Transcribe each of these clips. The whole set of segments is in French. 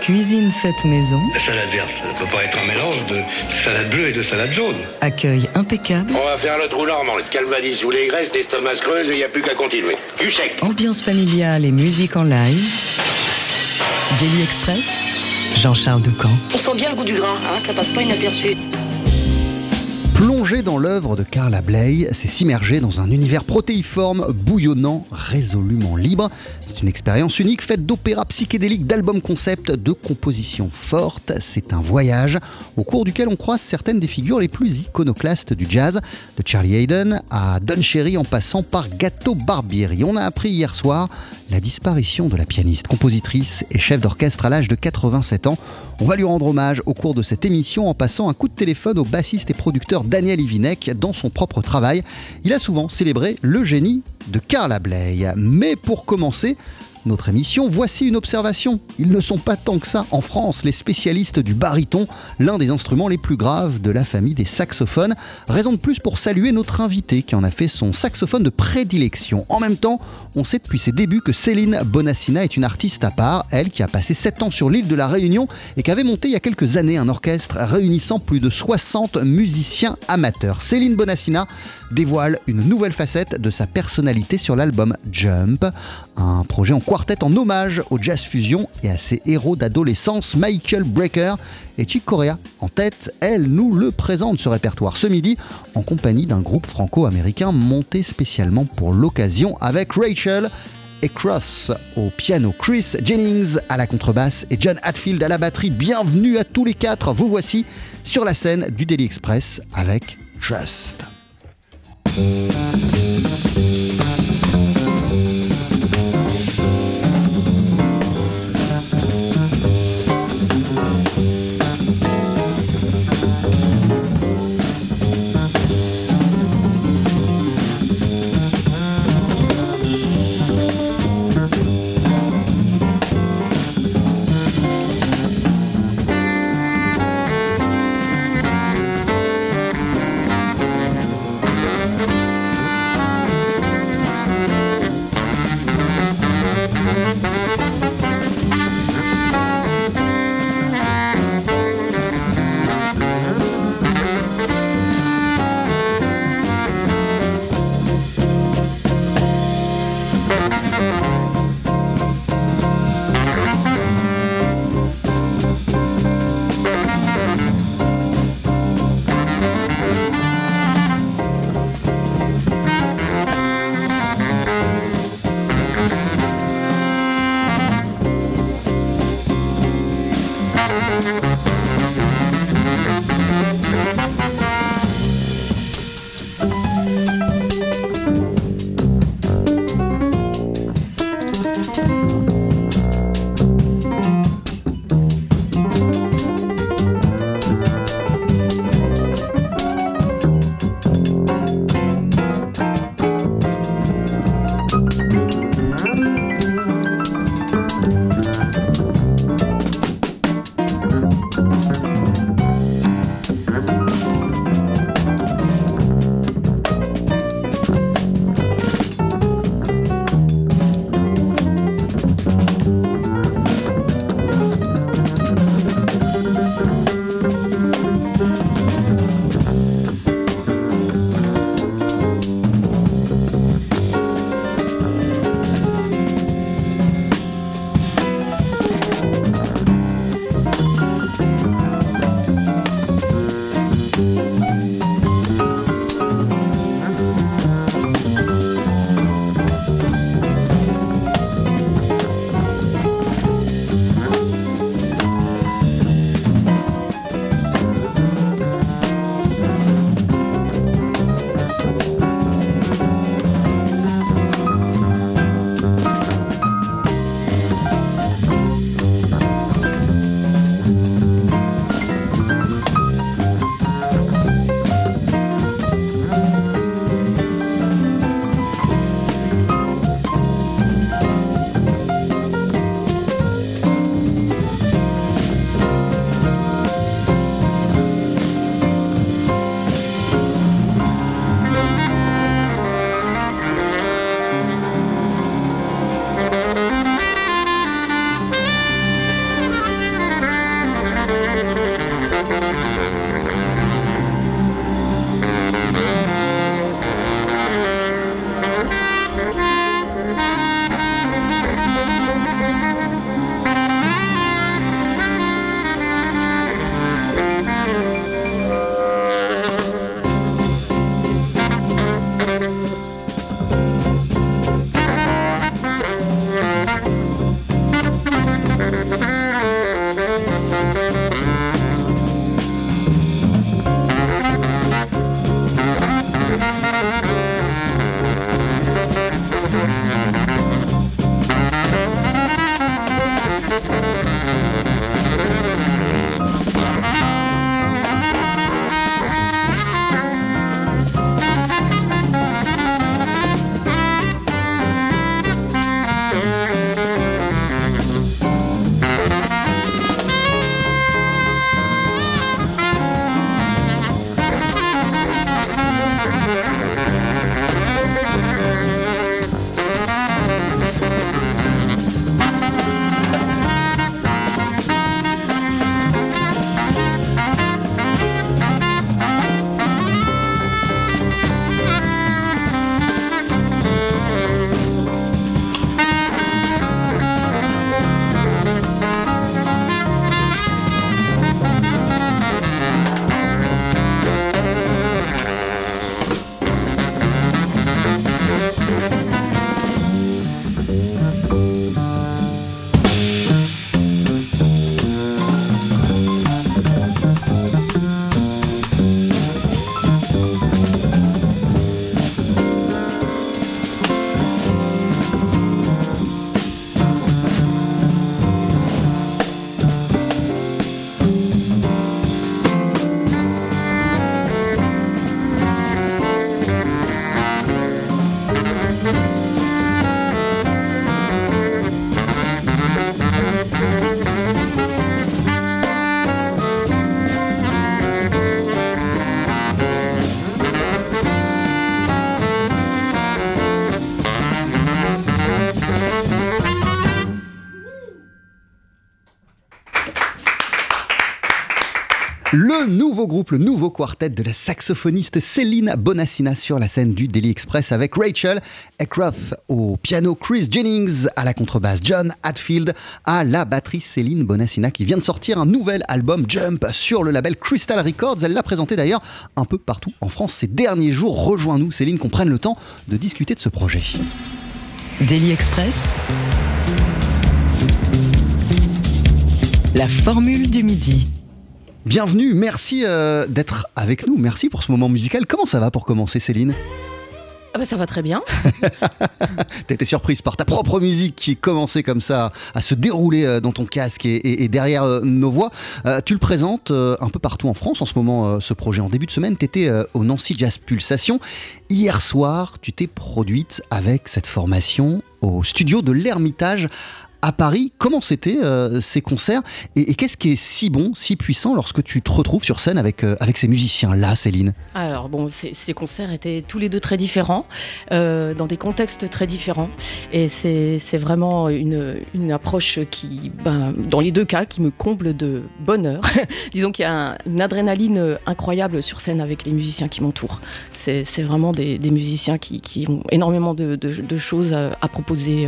Cuisine faite maison. La salade verte, ça peut pas être un mélange de salade bleue et de salade jaune. Accueil impeccable. On va faire le trou normand, le calvadis ou les graisses, l'estomac creuse et il n'y a plus qu'à continuer. Du sec. Ambiance familiale et musique en live. Daily Express. Jean-Charles Doucan. On sent bien le goût du gras, hein, ça passe pas inaperçu. Dans l'œuvre de Carla Bley, c'est s'immerger dans un univers protéiforme, bouillonnant, résolument libre. C'est une expérience unique faite d'opéras psychédéliques, d'albums concept, de compositions fortes. C'est un voyage au cours duquel on croise certaines des figures les plus iconoclastes du jazz, de Charlie Hayden à Don Cherry en passant par Gato Barbieri. On a appris hier soir la disparition de la pianiste, compositrice et chef d'orchestre à l'âge de 87 ans. On va lui rendre hommage au cours de cette émission en passant un coup de téléphone au bassiste et producteur Daniel Ivinek dans son propre travail. Il a souvent célébré le génie de Carla Bley. Mais pour commencer, notre émission, voici une observation. Ils ne sont pas tant que ça en France, les spécialistes du baryton, l'un des instruments les plus graves de la famille des saxophones. Raison de plus pour saluer notre invité qui en a fait son saxophone de prédilection. En même temps, on sait depuis ses débuts que Céline Bonassina est une artiste à part, elle qui a passé 7 ans sur l'île de la Réunion et qui avait monté il y a quelques années un orchestre réunissant plus de 60 musiciens amateurs. Céline Bonassina dévoile une nouvelle facette de sa personnalité sur l'album Jump, un projet en quartet en hommage au jazz fusion et à ses héros d'adolescence, Michael Brecker et Chick Corea. En tête, elle nous le présente ce répertoire ce midi en compagnie d'un groupe franco-américain monté spécialement pour l'occasion avec Rachel et Cross au piano, Chris Jennings à la contrebasse et John Hatfield à la batterie. Bienvenue à tous les quatre, vous voici sur la scène du Daily Express avec Just. Nouveau groupe, le nouveau quartet de la saxophoniste Céline Bonassina sur la scène du Daily Express avec Rachel Eckroth au piano, Chris Jennings à la contrebasse, John Hatfield à la batterie, Céline Bonassina qui vient de sortir un nouvel album Jump sur le label Crystal Records. Elle l'a présenté d'ailleurs un peu partout en France ces derniers jours. Rejoins-nous Céline qu'on prenne le temps de discuter de ce projet. Daily Express. La formule du midi. Bienvenue, merci euh, d'être avec nous, merci pour ce moment musical. Comment ça va pour commencer Céline? Ah bah ça va très bien. Été surprise par ta propre musique qui commençait comme ça à se dérouler euh, dans ton casque et, derrière euh, nos voix. tu le présentes un peu partout en France en ce moment, ce projet. En début de semaine, tu étais au Nancy Jazz Pulsation. Hier soir, tu t'es produite avec cette formation au studio de l'Ermitage à Paris. Comment c'était euh, ces concerts et, qu'est-ce qui est si bon, si puissant lorsque tu te retrouves sur scène avec, euh, avec ces musiciens-là, Céline? Alors bon, ces concerts étaient tous les deux très différents, euh, dans des contextes très différents. Et c'est vraiment une, une, approche qui, ben, dans les deux cas, qui me comble de bonheur. Disons qu'il y a une adrénaline incroyable sur scène avec les musiciens qui m'entourent. C'est vraiment des, musiciens qui, qui, ont énormément de, choses à proposer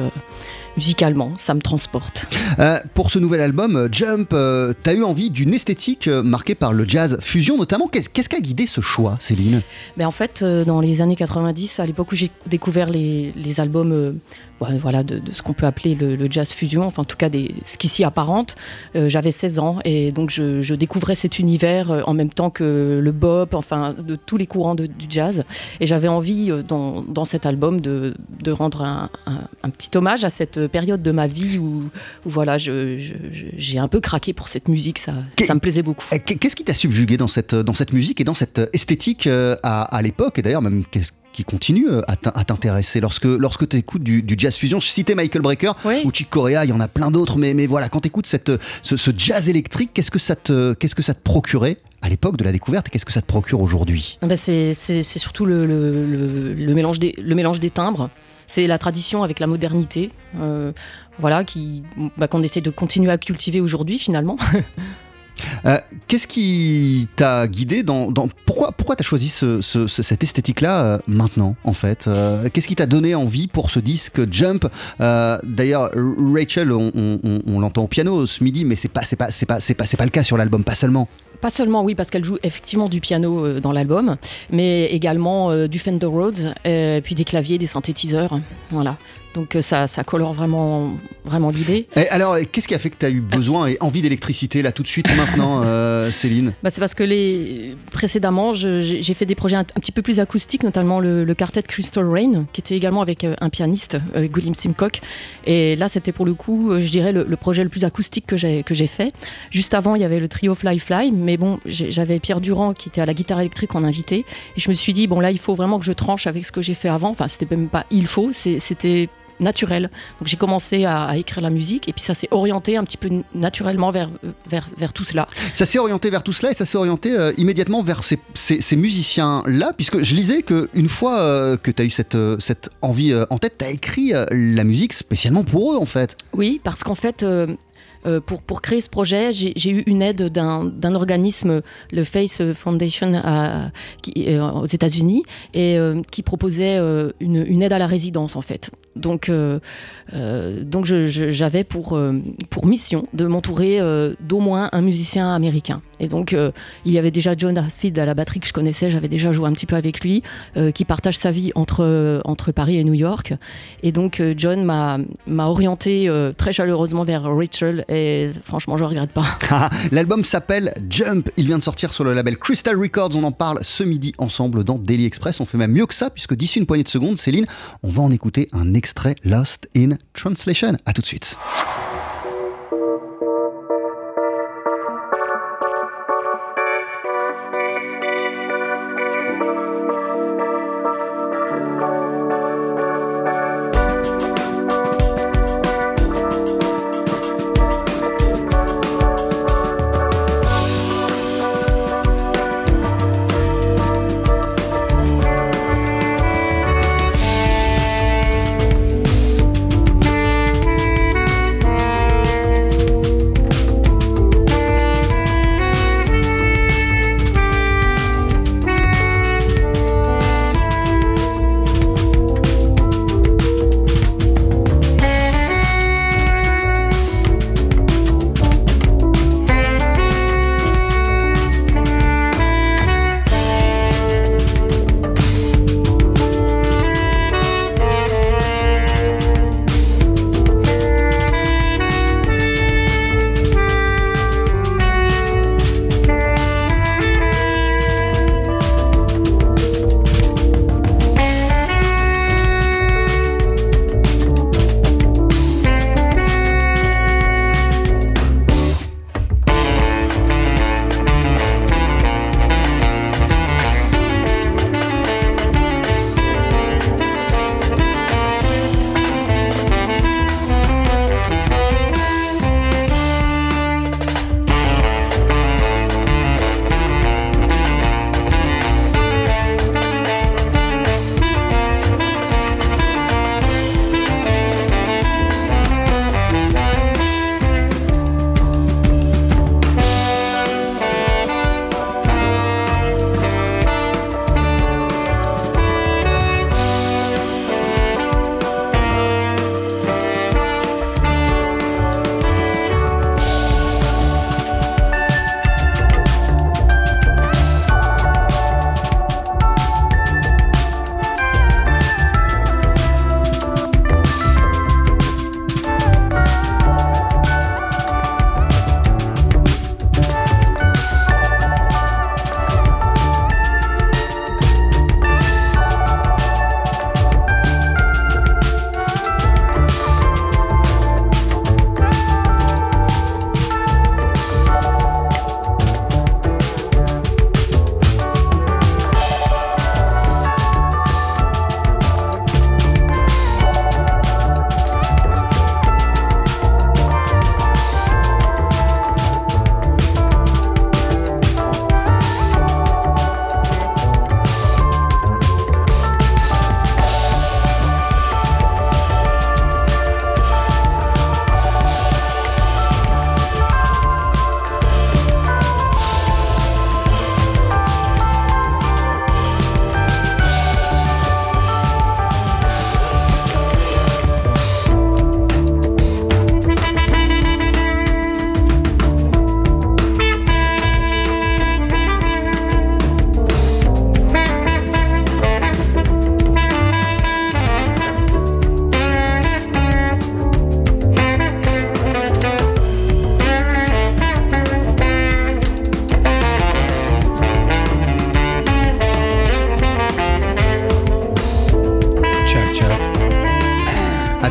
musicalement, ça me transporte. Euh, pour ce nouvel album, euh, Jump, euh, tu as eu envie d'une esthétique marquée par le jazz fusion notamment. Qu'est-ce qui a guidé ce choix, Céline? Mais En fait, dans les années 90, à l'époque où j'ai découvert les, les albums voilà, de, ce qu'on peut appeler le, jazz fusion, enfin en tout cas des, ce qui s'y apparente. Euh, j'avais 16 ans et donc je, découvrais cet univers euh, en même temps que le bop, enfin de tous les courants du jazz. Et j'avais envie euh, dans, cet album de, rendre un, petit hommage à cette période de ma vie où, voilà, j'ai un peu craqué pour cette musique, ça, ça me plaisait beaucoup. Qu'est-ce qui t'a subjugué dans cette, dans cette musique et dans cette esthétique à, à l'époque Et d'ailleurs, même qu'est-ce qui continue euh, à t'intéresser lorsque, lorsque tu écoutes du, jazz fusion. Je citais Michael Brecker ou Chick Corea, il y en a plein d'autres, mais, mais voilà, quand tu écoutes cette, ce, jazz électrique, qu'est-ce que ça te, qu'est-ce que ça te procurait à l'époque de la découverte et qu'est-ce que ça te procure aujourd'hui? Bah c'est, surtout le, le, mélange des, le mélange des timbres. C'est la tradition avec la modernité, euh, voilà, qui, bah, qu'on essaie de continuer à cultiver aujourd'hui finalement. Euh, qu'est-ce qui t'a guidé dans, pourquoi pourquoi t'as choisi cette esthétique-là euh, maintenant en fait euh, Qu'est-ce qui t'a donné envie pour ce disque Jump D'ailleurs, Rachel, on, l'entend au piano ce midi, mais c'est pas c'est pas c'est pas c'est pas pas le cas sur l'album, pas seulement. Pas seulement, oui, parce qu'elle joue effectivement du piano dans l'album, mais également du Fender Rhodes, puis des claviers, des synthétiseurs. Voilà. Donc euh, ça, ça colore vraiment, vraiment l'idée. alors, qu'est-ce qui a fait que tu as eu besoin et envie d'électricité là tout de suite maintenant, euh, Céline? Bah, C'est parce que les... précédemment, j'ai fait des projets un, petit peu plus acoustiques, notamment le, le, quartet Crystal Rain, qui était également avec euh, un pianiste, euh, Simcock. Et là, c'était pour le coup, je dirais, le, projet le plus acoustique que j'ai fait. Juste avant, il y avait le trio Fly Fly, mais bon, j'avais Pierre Durand qui était à la guitare électrique en invité. Et je me suis dit, bon là, il faut vraiment que je tranche avec ce que j'ai fait avant. Enfin, c'était même pas il faut, c'était naturel. Donc j'ai commencé à, écrire la musique et puis ça s'est orienté un petit peu naturellement vers, vers, vers tout cela. Ça s'est orienté vers tout cela et ça s'est orienté euh, immédiatement vers ces, ces, musiciens-là, puisque je lisais qu'une fois euh, que tu as eu cette, euh, cette envie en tête, tu as écrit la musique spécialement pour eux en fait. Oui, parce qu'en fait, pour, pour créer ce projet, j'ai eu une aide d'un organisme, le Face Foundation euh, aux États-Unis, et euh, qui proposait une, aide à la résidence en fait. Donc, donc j'avais pour, pour mission de m'entourer d'au moins un musicien américain. Et donc, il y avait déjà John Hatfield à la batterie que je connaissais, j'avais déjà joué un petit peu avec lui, qui partage sa vie entre, entre Paris et New York. Et donc, John m'a orienté très chaleureusement vers Rachel et franchement, je regrette pas. Ah, l'album s'appelle Jump. Il vient de sortir sur le label Crystal Records. On en parle ce midi ensemble dans Daily Express. On fait même mieux que ça, puisque d'ici une poignée de secondes, Céline, on va en écouter un extrait Lost in Translation. A tout de suite.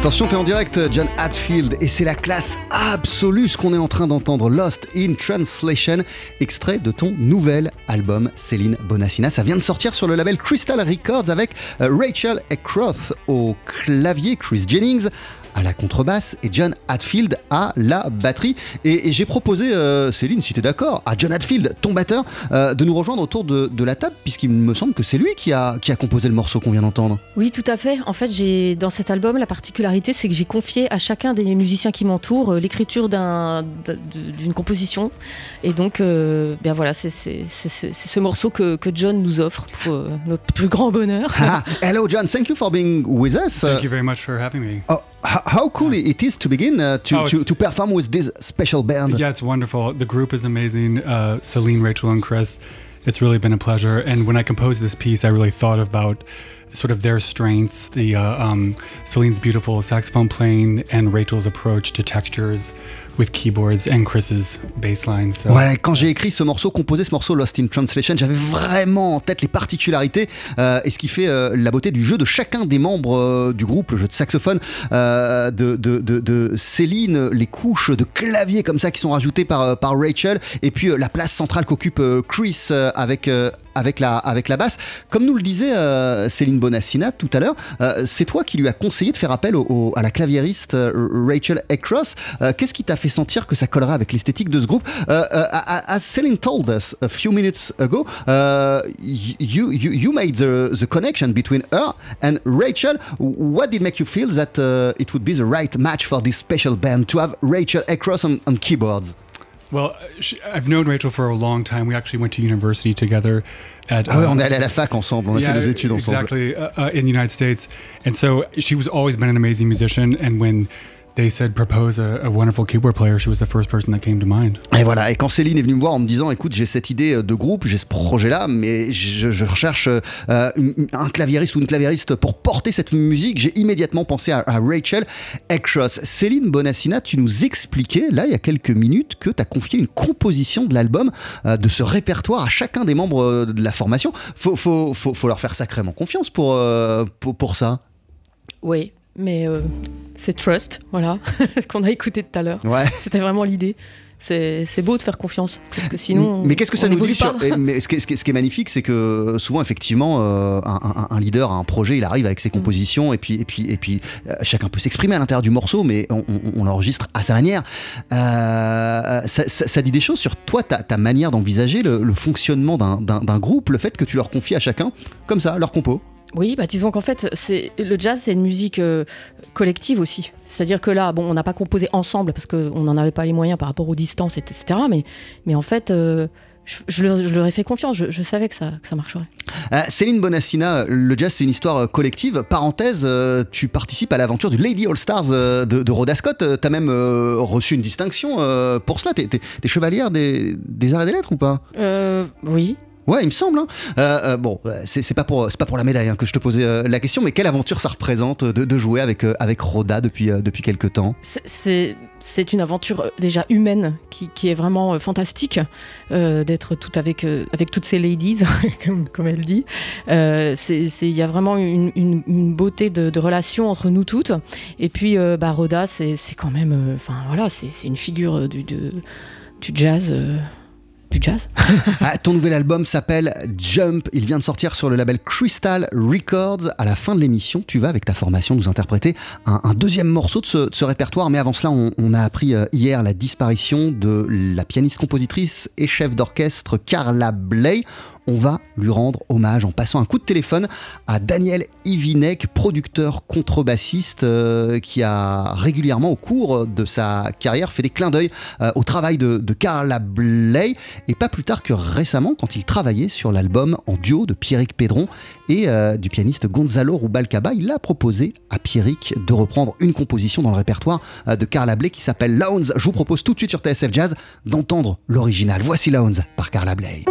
Attention, t'es en direct, John Hatfield, et c'est la classe absolue ce qu'on est en train d'entendre. Lost in Translation, extrait de ton nouvel album, Céline Bonassina. Ça vient de sortir sur le label Crystal Records avec euh, Rachel Eckroth au clavier, Chris Jennings à la contrebasse et John Hatfield à la batterie. Et, j'ai proposé, euh, Céline, si tu es d'accord, à John Hatfield, ton batteur, euh, de nous rejoindre autour de, la table, puisqu'il me semble que c'est lui qui a, qui a composé le morceau qu'on vient d'entendre. Oui, tout à fait. En fait, j'ai dans cet album, la particularité, c'est que j'ai confié à chacun des musiciens qui m'entourent euh, l'écriture d'une composition. Et donc, bien voilà, c'est ce morceau que, que, John nous offre pour notre plus grand bonheur. Ah, hello, John. Thank you for being with us. Thank you very much for having me. Oh, how cool it is to begin uh, to, oh, to, to, perform with this special band. Yeah, it's wonderful. The group is amazing. Uh, Celine, Rachel, and Chris. It's really been a pleasure. And when I composed this piece, I really thought about sort of their strengths, the uh, um, Celine's beautiful saxophone playing and Rachel's approach to textures with keyboards and Chris's bassline. So. Ouais, quand j'ai écrit ce morceau, composé ce morceau Lost in Translation, j'avais vraiment en tête les particularités euh, et ce qui fait euh, la beauté du jeu de chacun des membres euh, du groupe, le jeu de saxophone de, Céline, les couches de clavier comme ça qui sont rajoutées par Rachel et puis la place centrale qu'occupe Chris avec avec la, avec la basse. Comme nous le disait euh, Céline Bonassina tout à l'heure, euh, c'est toi qui lui as conseillé de faire appel à la claviériste euh, Rachel Eckross. Qu'est-ce qui t'a fait sentir que ça collerait avec l'esthétique de ce groupe? As Céline told us a few minutes ago, you, you, you made the, the connection between her and Rachel. What did make you feel that it would be the right match for this special band to have Rachel Eckross on, on keyboards? Well, she, I've known Rachel for a long time. We actually went to university together. At, ah ouais, on est allé à la fac ensemble, on a yeah, fait nos études ensemble. Exactly, uh, uh, in the United States. And so she was always been an amazing musician. And when they said propose a, a, wonderful keyboard player, she was the first person that came to mind. Et voilà, et quand Céline est venue me voir en me disant écoute, j'ai cette idée de groupe, j'ai ce projet-là, mais je, je recherche euh, un claviériste ou une claviériste pour porter cette musique, j'ai immédiatement pensé à, à Rachel Eckross. Céline Bonassina, tu nous expliquais là il y a quelques minutes que tu as confié une composition de l'album, euh, de ce répertoire à chacun des membres euh, de la formation. Faut, faut, faut, faut leur faire sacrément confiance pour, euh, pour, pour ça. Oui, mais euh, c'est Trust, voilà, qu'on a écouté tout à l'heure. Ouais. C'était vraiment l'idée. C'est beau de faire confiance, parce que sinon. Mais qu'est-ce que ça nous dit sur. Mais ce, qui est, ce, qui est, magnifique, c'est que souvent, effectivement, euh, un, un, leader, un projet, il arrive avec ses mm. compositions, et puis, et puis, et puis euh, chacun peut s'exprimer à l'intérieur du morceau, mais on, on, l'enregistre à sa manière. Euh, ça, ça, dit des choses sur toi, ta, ta manière d'envisager le, le, fonctionnement d'un groupe, le fait que tu leur confies à chacun, comme ça, leur compo. Oui, bah disons qu'en fait, c'est le jazz, c'est une musique euh, collective aussi. C'est-à-dire que là, bon, on n'a pas composé ensemble parce qu'on n'en avait pas les moyens par rapport aux distances, etc. Mais, mais en fait, euh, je, leur, ai fait confiance. Je, savais que ça, que ça marcherait. Euh, Céline Bonassina, le jazz, c'est une histoire collective. Parenthèse, tu participes à l'aventure du Lady All Stars de, de Rhoda Scott. tu as même reçu une distinction pour cela. T'es es, chevalière des, des arts et des lettres ou pas? Oui. Ouais, il me semble. Hein. Euh, euh, bon, c'est pas pour c'est pas pour la médaille hein, que je te posais euh, la question, mais quelle aventure ça représente de, jouer avec avec Rhoda depuis depuis quelques temps? C'est c'est une aventure déjà humaine qui, qui est vraiment fantastique d'être tout avec avec toutes ces ladies comme, comme elle dit. Il y a vraiment une, une, beauté de, de, relation entre nous toutes. Et puis bah, Rhoda, c'est quand même, enfin voilà, c'est une figure du, du jazz du jazz. Ah, ton nouvel album s'appelle Jump. Il vient de sortir sur le label Crystal Records. À la fin de l'émission, tu vas avec ta formation nous interpréter un, deuxième morceau de ce, répertoire. Mais avant cela, on, a appris euh, hier la disparition de la pianiste, compositrice et chef d'orchestre Carla Bley on va lui rendre hommage en passant un coup de téléphone à Daniel Ivinek, producteur contrebassiste euh, qui a régulièrement au cours de sa carrière fait des clins d'œil euh, au travail de, Carla Bley et pas plus tard que récemment quand il travaillait sur l'album en duo de Pierrick Pedron et euh, du pianiste Gonzalo Rubalcaba, il a proposé à Pierrick de reprendre une composition dans le répertoire de Carla Bley qui s'appelle Lounge. Je vous propose tout de suite sur TSF Jazz d'entendre l'original. Voici Lounge par Carla Bley.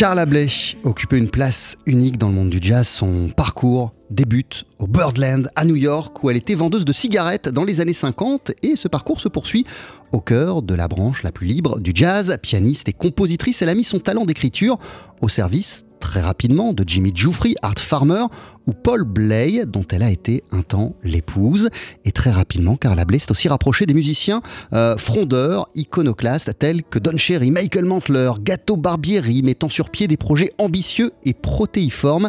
Carla Bley occupait une place unique dans le monde du jazz. Son parcours débute au Birdland à New York où elle était vendeuse de cigarettes dans les années 50 et ce parcours se poursuit au cœur de la branche la plus libre du jazz. Pianiste et compositrice, elle a mis son talent d'écriture au service très rapidement de Jimmy Giuffry, Art Farmer ou Paul Bley, dont elle a été un temps l'épouse. Et très rapidement, Carla Bley s'est aussi rapprochée des musiciens euh, frondeurs, iconoclastes, tels que Don Cherry, Michael Mantler, Gato Barbieri, mettant sur pied des projets ambitieux et protéiformes.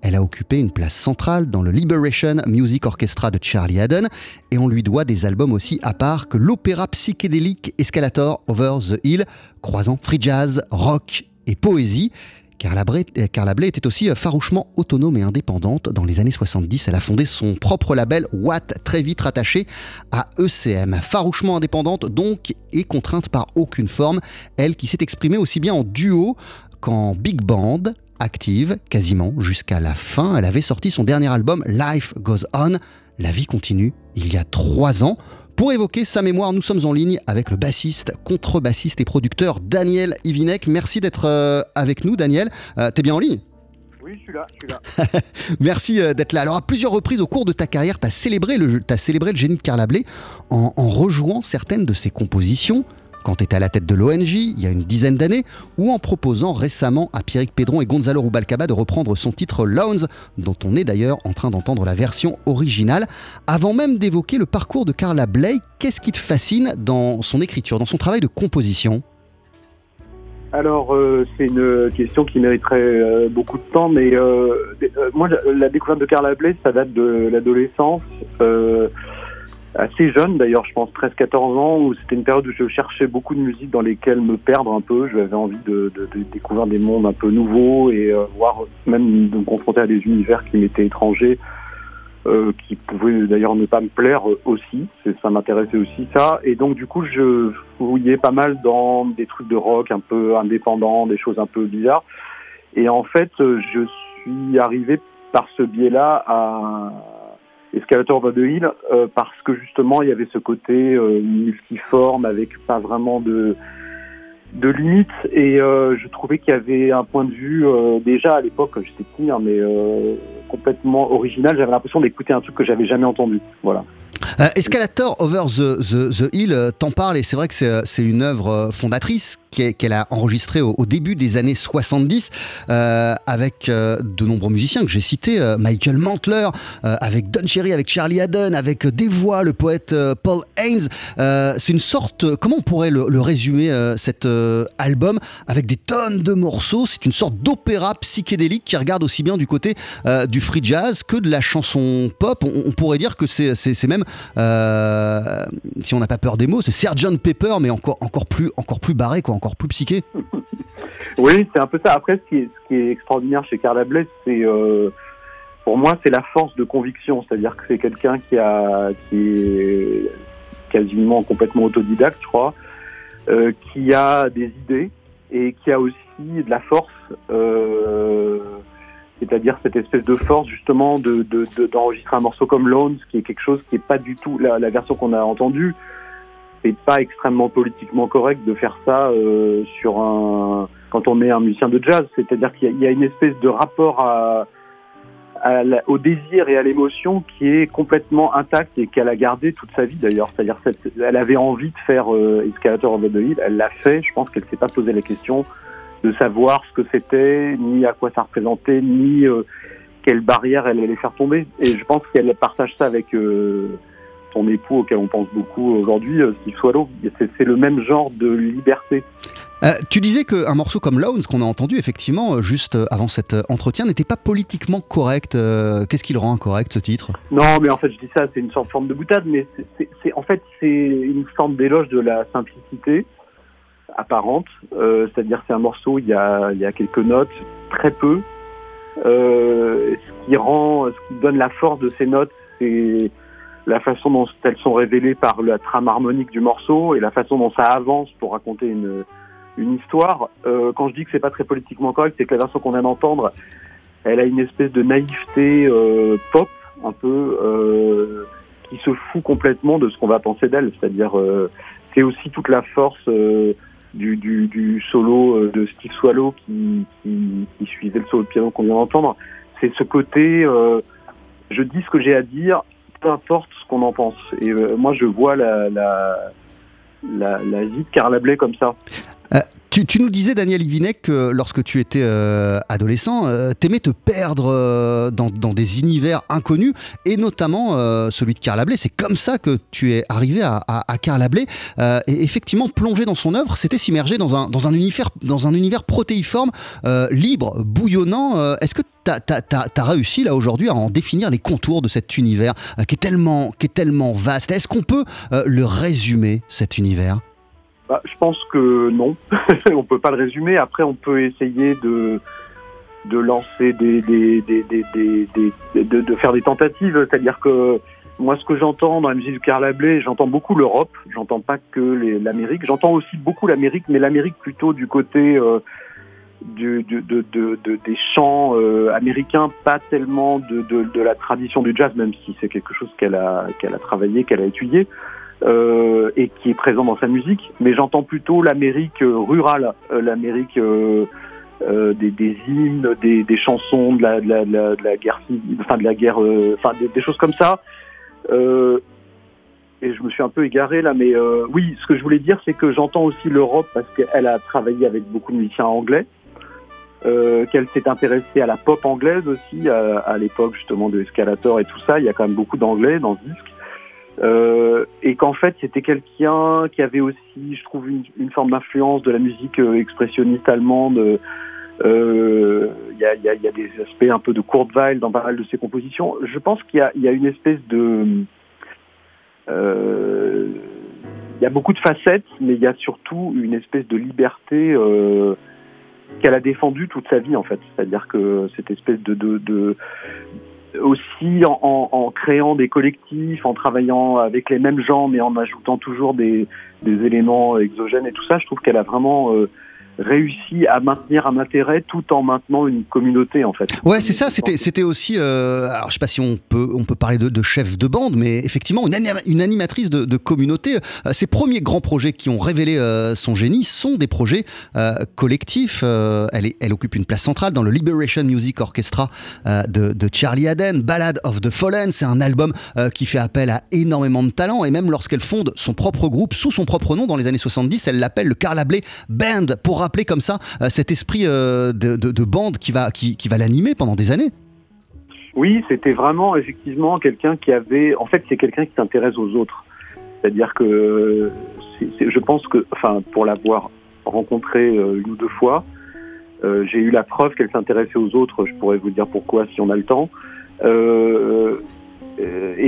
Elle a occupé une place centrale dans le Liberation Music Orchestra de Charlie Haddon et on lui doit des albums aussi à part que l'opéra psychédélique Escalator Over the Hill, croisant free jazz, rock et poésie. Carla Carla Bley était aussi farouchement autonome et indépendante. Dans les années 70, elle a fondé son propre label Watt, très vite rattaché à ECM. Farouchement indépendante donc et contrainte par aucune forme, elle qui s'est exprimée aussi bien en duo qu'en big band, active quasiment jusqu'à la fin. Elle avait sorti son dernier album Life Goes On, La vie continue, il y a trois ans. Pour évoquer sa mémoire, nous sommes en ligne avec le bassiste, contrebassiste et producteur Daniel Ivinek. Merci d'être euh, avec nous, Daniel. Euh, T'es bien en ligne? Oui, je suis là. Je suis là. Merci euh, d'être là. Alors, à plusieurs reprises au cours de ta carrière, tu as célébré le, as célébré le génie de Carla Bley en, en rejouant certaines de ses compositions quand tu étais à la tête de l'ONG il y a une dizaine d'années, ou en proposant récemment à Pierrick Pédron et Gonzalo Rubalcaba de reprendre son titre Loans, dont on est d'ailleurs en train d'entendre la version originale. Avant même d'évoquer le parcours de Carla Bley, qu'est-ce qui te fascine dans son écriture, dans son travail de composition? Alors, euh, c'est une question qui mériterait euh, beaucoup de temps, mais euh, moi, la découverte de Carla Bley, ça date de l'adolescence assez jeune d'ailleurs, je pense 13-14 ans, où c'était une période où je cherchais beaucoup de musique dans lesquelles me perdre un peu. J'avais envie de, de, de, découvrir des mondes un peu nouveaux et euh, voir même de me confronter à des univers qui m'étaient étrangers, euh, qui pouvaient d'ailleurs ne pas me plaire aussi. Ça m'intéressait aussi ça. Et donc du coup, je fouillais pas mal dans des trucs de rock un peu indépendants, des choses un peu bizarres. Et en fait, je suis arrivé par ce biais-là à Escalator de Hill euh, parce que justement il y avait ce côté euh, multiforme avec pas vraiment de de limites. Et euh, je trouvais qu'il y avait un point de vue déjà à l'époque je sais plus hein, mais complètement original. J'avais l'impression d'écouter un truc que j'avais jamais entendu. Voilà Escalator Over the, the, the Hill t'en parle et c'est vrai que c'est une œuvre fondatrice qu'elle a enregistré au, début des années 70 euh, avec euh, de nombreux musiciens que j'ai cités, euh, Michael Mantler, avec Don Cherry, avec Charlie Haddon, avec des voix, le poète Paul Haynes. c'est une sorte, comment on pourrait le, résumer cet album avec des tonnes de morceaux C'est une sorte d'opéra psychédélique qui regarde aussi bien du côté du free jazz que de la chanson pop. On, pourrait dire que c'est même, si on n'a pas peur des mots, c'est Sgt Pepper mais encore, encore, plus, encore plus barré quoi encore plus psyché. oui, c'est un peu ça. Après, ce qui est, extraordinaire chez Carla Bless, c'est euh, pour moi, c'est la force de conviction. C'est-à-dire que c'est quelqu'un qui qui est quasiment complètement autodidacte, je crois, euh, qui a des idées et qui a aussi de la force. Euh, c'est-à-dire cette espèce de force justement de, d'enregistrer un morceau comme Loans, qui est quelque chose qui n'est pas du tout la, version qu'on a entendue c'est pas extrêmement politiquement correct de faire ça euh, sur un quand on est un musicien de jazz. C'est-à-dire qu'il y, a une espèce de rapport au désir et à l'émotion qui est complètement intact et qu'elle a gardé toute sa vie d'ailleurs. C'est-à-dire qu'elle avait envie de faire euh, Escalator of the Hill, elle l'a fait. Je pense qu'elle s'est pas posé la question de savoir ce que c'était, ni à quoi ça représentait, ni euh, quelle barrière elle allait faire tomber. Et je pense qu'elle partage ça avec euh, son époux auquel on pense beaucoup aujourd'hui, euh, Steve Swallow. C'est le même genre de liberté. Euh, tu disais qu'un morceau comme Loans, qu'on a entendu effectivement juste avant cet entretien, n'était pas politiquement correct. Qu'est-ce qui le rend incorrect ce titre? Non, mais en fait, je dis ça, c'est une sorte de forme de boutade, mais c'est en fait c'est une forme d'éloge de la simplicité apparente. C'est-à-dire, c'est un morceau, il y, a, il y a quelques notes, très peu. ce qui rend, ce qui donne la force de ces notes, c'est la façon dont elles sont révélées par la trame harmonique du morceau et la façon dont ça avance pour raconter une, une histoire. Euh, quand je dis que c'est pas très politiquement correct, c'est que la version qu'on vient d'entendre, elle a une espèce de naïveté euh, pop, un peu, euh, qui se fout complètement de ce qu'on va penser d'elle. C'est-à-dire, euh, c'est aussi toute la force du, du, du solo euh, de Steve Swallow qui, qui, qui suivait le solo de piano qu'on vient d'entendre. C'est ce côté, euh, je dis ce que j'ai à dire, peu importe ce qu'on en pense. Et euh, moi, je vois la, la, la, la vie de Carla Bley comme ça. Tu, nous disais, Daniel Ivinek, que lorsque tu étais euh, adolescent, euh, t'aimais te perdre euh, dans, des univers inconnus, et notamment celui de Carla. C'est comme ça que tu es arrivé à, à, à et effectivement, plonger dans son œuvre, c'était s'immerger dans un, univers, dans un univers protéiforme, libre, bouillonnant. Est-ce que tu as, réussi, là, aujourd'hui, à en définir les contours de cet univers qui, est tellement, vaste? Est-ce qu'on peut le résumer, cet univers? Bah, je pense que non, on peut pas le résumer. Après, on peut essayer de de lancer des, des, des, des, de, faire des tentatives. C'est-à-dire que moi, ce que j'entends dans la musique de Carla Bley, j'entends beaucoup l'Europe. J'entends pas que l'Amérique. J'entends aussi beaucoup l'Amérique, mais l'Amérique plutôt du côté euh, du, du- de, de, de- des chants euh, américains, pas tellement de, de la tradition du jazz, même si c'est quelque chose qu'elle a qu'elle a travaillé, qu'elle a étudié euh, et qui est présent dans sa musique, mais j'entends plutôt l'Amérique euh, rurale, euh, l'Amérique euh, euh, des, des hymnes, des, des chansons, de la, de la, de la, de la guerre, enfin de la guerre, euh, enfin des, choses comme ça. Et je me suis un peu égaré là, mais oui, ce que je voulais dire, c'est que j'entends aussi l'Europe parce qu'elle a travaillé avec beaucoup de musiciens anglais. Euh, qu'elle s'est intéressée à la pop anglaise aussi à, à l'époque justement de Escalator et tout ça. Il y a quand même beaucoup d'anglais dans ce disque. Euh, et qu'en fait c'était quelqu'un qui avait aussi, je trouve, une, forme d'influence de la musique euh, expressionniste allemande. Euh, Il y, a, des aspects un peu de Weill dans pas mal de ses compositions. Je pense qu'il y a, une espèce de... il y a beaucoup de facettes, mais il y a surtout une espèce de liberté qu'elle a défendue toute sa vie en fait. C'est-à-dire que cette espèce de aussi en, créant des collectifs, en travaillant avec les mêmes gens, mais en ajoutant toujours des, des éléments exogènes et tout ça, je trouve qu'elle a vraiment euh, réussi à maintenir un intérêt tout en maintenant une communauté en fait. Ouais, c'est ça. C'était, c'était aussi. Euh, alors, je sais pas si on peut, on peut parler de, chef de bande, mais effectivement, une, anima, une animatrice de, communauté. Euh, ses premiers grands projets qui ont révélé euh, son génie sont des projets euh, collectifs. Elle, est, elle occupe une place centrale dans le Liberation Music Orchestra de, Charlie Haden. Ballad of the Fallen, c'est un album qui fait appel à énormément de talents. Et même lorsqu'elle fonde son propre groupe sous son propre nom dans les années 70, elle l'appelle le Carla Bley Band pour rappeler comme ça euh, cet esprit euh, de, de, de, bande qui va, qui, va l'animer pendant des années. Oui, c'était vraiment effectivement quelqu'un qui avait. En fait, c'est quelqu'un qui s'intéresse aux autres. C'est-à-dire que je pense que, enfin, pour l'avoir rencontré euh, une ou deux fois, j'ai eu la preuve qu'elle s'intéressait aux autres. Je pourrais vous dire pourquoi si on a le temps. Et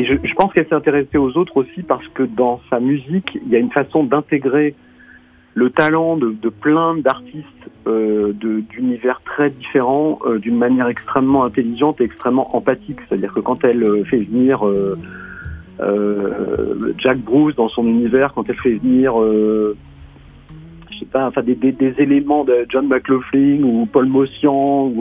je, je pense qu'elle s'intéressait aux autres aussi parce que dans sa musique, il y a une façon d'intégrer le talent de, de plein d'artistes euh, d'univers très différents euh, d'une manière extrêmement intelligente et extrêmement empathique. C'est-à-dire que quand elle euh, fait venir Jack Bruce dans son univers, quand elle fait venir, je sais pas, enfin des, des, des, éléments de John McLaughlin ou Paul Mossian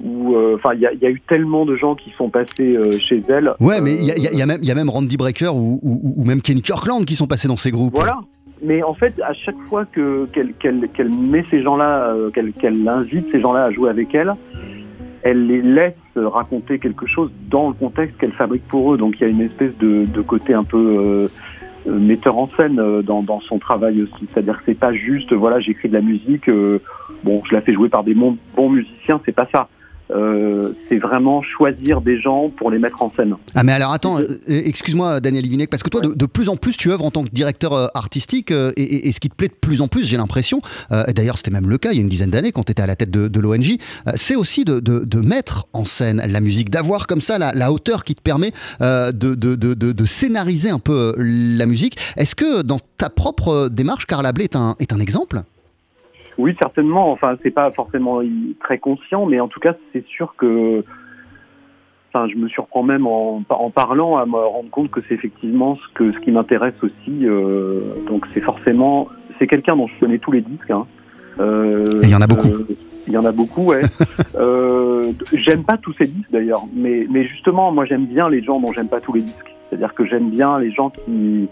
ou enfin il y, y, a eu tellement de gens qui sont passés euh, chez elle. Ouais, mais il y, y, y, a même il y a même Randy Brecker ou, ou, ou, même Kenny Kirkland qui sont passés dans ces groupes. Voilà. Mais en fait, à chaque fois que qu'elle met ces gens-là, euh, qu'elle invite ces gens-là à jouer avec elle, elle les laisse raconter quelque chose dans le contexte qu'elle fabrique pour eux. Donc il y a une espèce de, côté un peu euh, metteur en scène euh, dans, son travail aussi. C'est-à-dire que c'est pas juste, voilà, j'écris de la musique, bon, je la fais jouer par des bons, bons musiciens, c'est pas ça. Euh, c'est vraiment choisir des gens pour les mettre en scène. Ah mais alors attends, euh, excuse-moi Daniel Ivinek, parce que toi ouais. de, de, plus en plus tu œuvres en tant que directeur euh, artistique et, et, et, ce qui te plaît de plus en plus, j'ai l'impression, euh, et d'ailleurs c'était même le cas il y a une dizaine d'années quand tu étais à la tête de, de l'ONG, euh, c'est aussi de, de, mettre en scène la musique, d'avoir comme ça la, la, hauteur qui te permet de, scénariser un peu la musique. Est-ce que dans ta propre démarche, Carla est un, est un exemple? Oui, certainement. Enfin, c'est pas forcément très conscient, mais en tout cas, c'est sûr que. Enfin, je me surprends même en, en, parlant à me rendre compte que c'est effectivement ce que ce qui m'intéresse aussi. Euh, donc, c'est forcément, c'est quelqu'un dont je connais tous les disques. Hein. Euh, Et il y en a beaucoup. Euh, il y en a beaucoup, ouais. J'aime pas tous ces disques d'ailleurs, mais mais justement, moi, j'aime bien les gens dont j'aime pas tous les disques. C'est-à-dire que j'aime bien les gens qui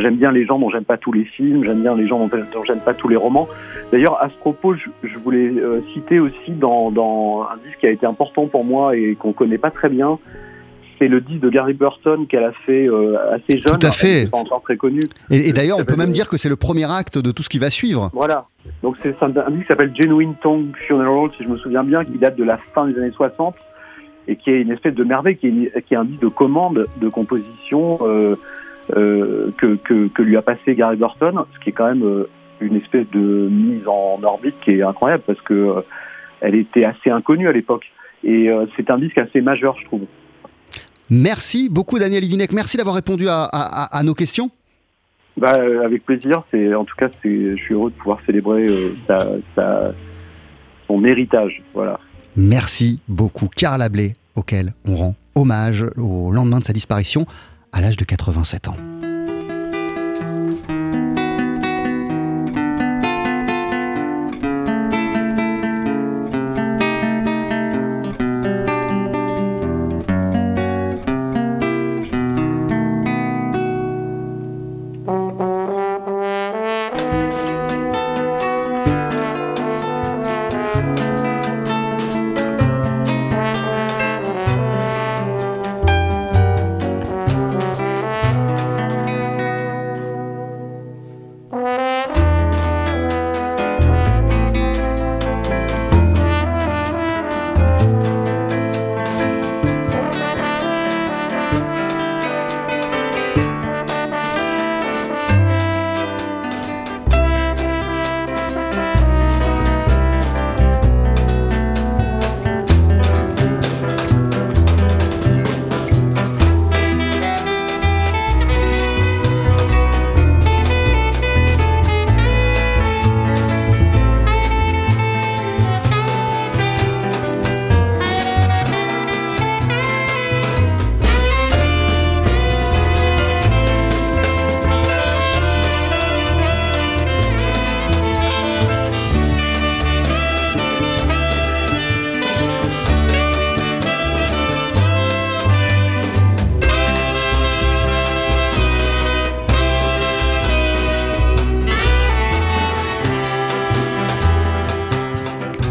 j'aime bien les gens dont j'aime pas tous les films, j'aime bien les gens dont, j'aime pas tous les romans. D'ailleurs, à ce propos, je, je voulais euh, citer aussi dans, dans un disque qui a été important pour moi et qu'on connaît pas très bien. C'est le disque de Gary Burton qu'elle a fait euh, assez jeune. Tout à fait. Pas encore très connu. Et, et d'ailleurs, on peut même dire que c'est le premier acte de tout ce qui va suivre. Voilà. Donc c'est un, un disque qui s'appelle Genuine Tongue Funeral, si je me souviens bien, qui date de la fin des années 60 et qui est une espèce de merveille, qui est, une- qui est un disque de commande de composition euh, que, que, que lui a passé Gary Burton, ce qui est quand même euh, une espèce de mise en orbite qui est incroyable parce que euh, elle était assez inconnue à l'époque. Et euh, c'est un disque assez majeur, je trouve. Merci beaucoup, Daniel Ivinec. Merci d'avoir répondu à, à- à- à nos questions. Bah, euh, avec plaisir. C'est en tout cas, je suis heureux de pouvoir célébrer euh, sa, sa- son héritage. Voilà. Merci beaucoup, Carla Bley, auquel on rend hommage au lendemain de sa disparition à l'âge de 87 ans.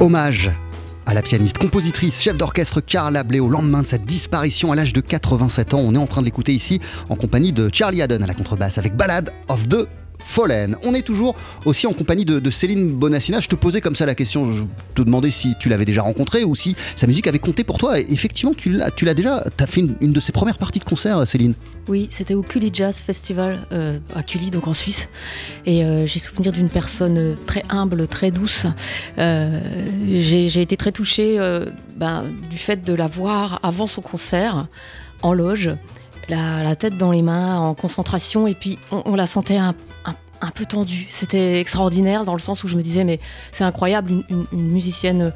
Hommage à la pianiste, compositrice, chef d'orchestre Carla Bley au lendemain de sa disparition à l'âge de 87 ans. On est en train de l'écouter ici en compagnie de Charlie Haddon à la contrebasse avec Ballad of the On est toujours aussi en compagnie de, Céline Bonassina. Je te posais comme ça la question, je te demandais si tu l'avais déjà rencontrée ou si sa musique avait compté pour toi. Effectivement, tu l'as, tu l'as déjà, tu as fait une, de ses premières parties de concert, Céline. Oui, c'était au Cully Jazz Festival euh, à Cully, donc en Suisse. Et euh, j'ai souvenir d'une personne euh, très humble, très douce. J'ai été très touchée ben, du fait de la voir avant son concert, en loge, la, tête dans les mains, en concentration, et puis on, on la sentait un, un- un peu tendue. C'était extraordinaire dans le sens où je me disais, mais c'est incroyable, une, une- une musicienne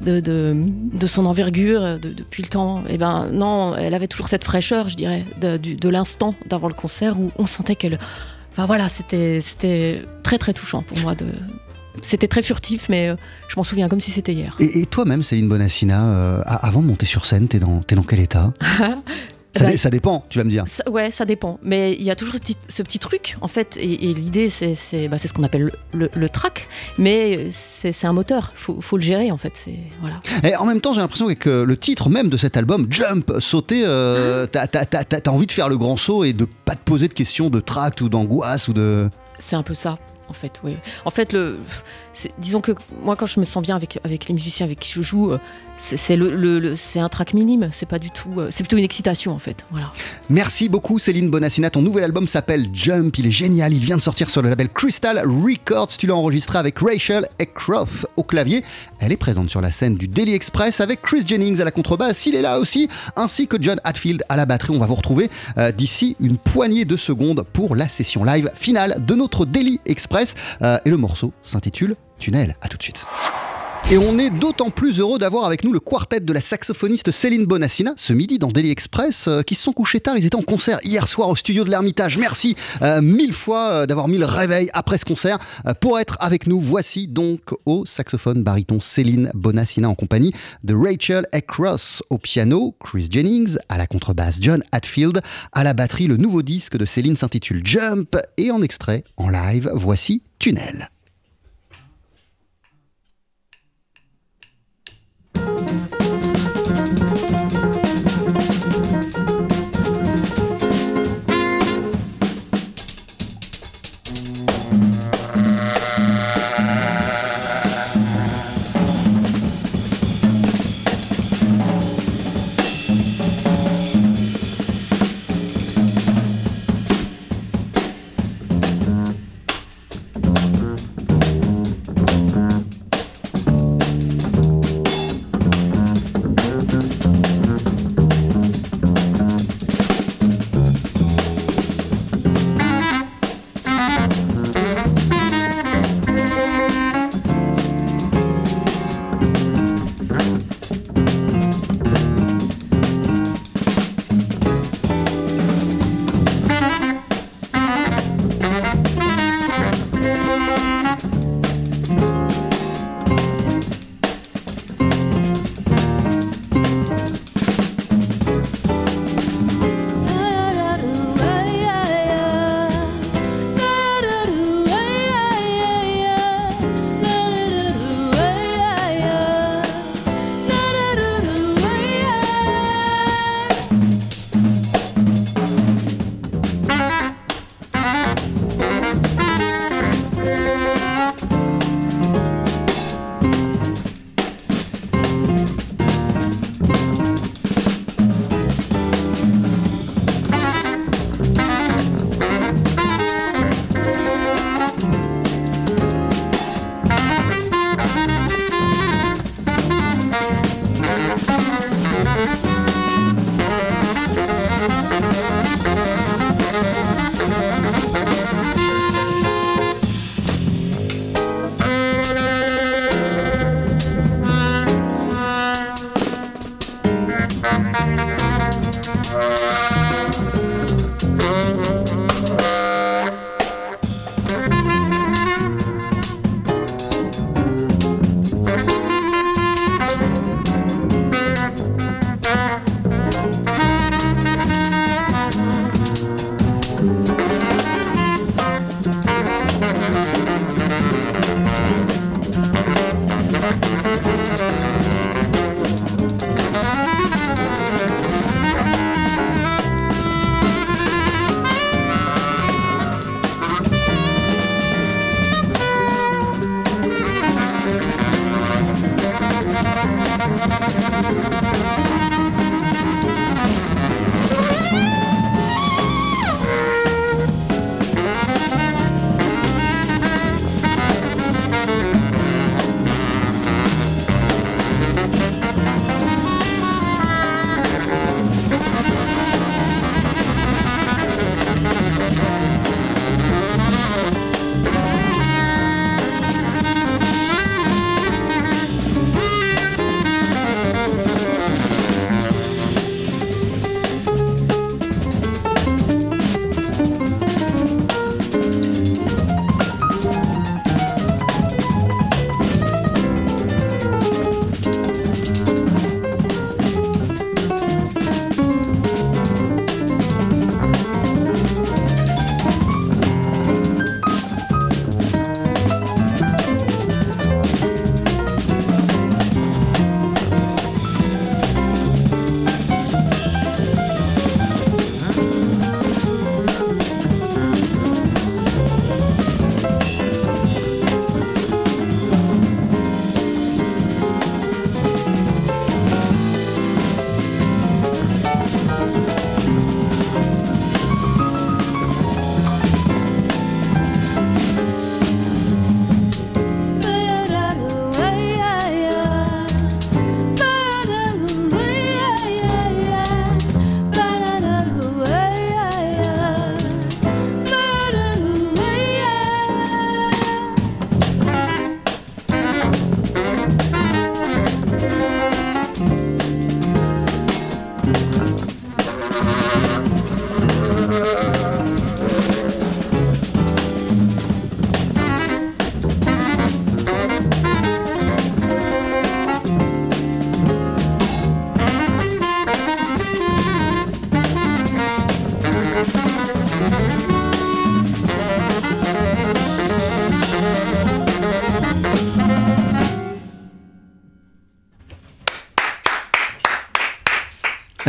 de, de, de son envergure de- depuis le temps. Et ben non, elle avait toujours cette fraîcheur, je dirais, de, l'instant d'avant le concert où on sentait qu'elle. Enfin voilà, c'était très très touchant pour moi. De... C'était très furtif, mais euh, je m'en souviens comme si c'était hier. Et, et toi-même, Céline Bonassina, euh, avant de monter sur scène, t'es dans, t'es dans quel état? ça, Bah, ça dépend, tu vas me dire. Ça- ouais, ça dépend. Mais il y a toujours ce petit, ce petit truc, en fait. Et, et l'idée, c'est bah, ce qu'on appelle le, le, le track. Mais c'est un moteur. Faut, faut le gérer, en fait. Voilà. Et en même temps, j'ai l'impression que le titre même de cet album, Jump, sauter, euh, t'as, t'as- envie de faire le grand saut et de pas te poser de questions de tract ou d'angoisse ou de. C'est un peu ça, en fait, oui. En fait, le, disons que moi, quand je me sens bien avec, avec les musiciens avec qui je joue, euh, c'est le, le- un track minime. C'est pas du tout. euh, C'est plutôt une excitation, en fait. Voilà. Merci beaucoup, Céline Bonassina. Ton nouvel album s'appelle Jump. Il est génial. Il vient de sortir sur le label Crystal Records. Tu l'as enregistré avec Rachel Eckroth au clavier. Elle est présente sur la scène du Daily Express avec Chris Jennings à la contrebasse. Il est là aussi, ainsi que John Hatfield à la batterie. On va vous retrouver euh, d'ici une poignée de secondes pour la session live finale de notre Daily Express. Et le morceau s'intitule Tunnel. À tout de suite. Et on est d'autant plus heureux d'avoir avec nous le quartet de la saxophoniste Céline Bonassina ce midi dans Daily Express euh, qui se sont couchés tard. Ils étaient en concert hier soir au studio de l'Ermitage. Merci euh, mille fois euh, d'avoir mis le réveil après ce concert pour être avec nous. Voici donc au saxophone baryton Céline Bonassina en compagnie de Rachel Cross au piano, Chris Jennings à la contrebasse, John Hatfield à la batterie. Le nouveau disque de Céline s'intitule Jump et en extrait en live, voici Tunnel.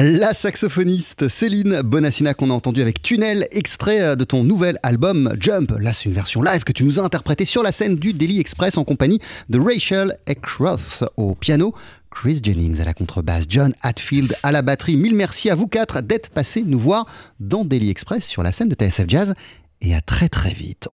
La saxophoniste Céline Bonassina qu'on a entendu avec Tunnel, extrait de ton nouvel album Jump. Là, c'est une version live que tu nous as interprétée sur la scène du Daily Express en compagnie de Rachel Eckroth au piano. Chris Jennings à la contrebasse, John Hatfield à la batterie. Mille merci à vous quatre d'être passés nous voir dans Daily Express sur la scène de TSF Jazz et à très très vite.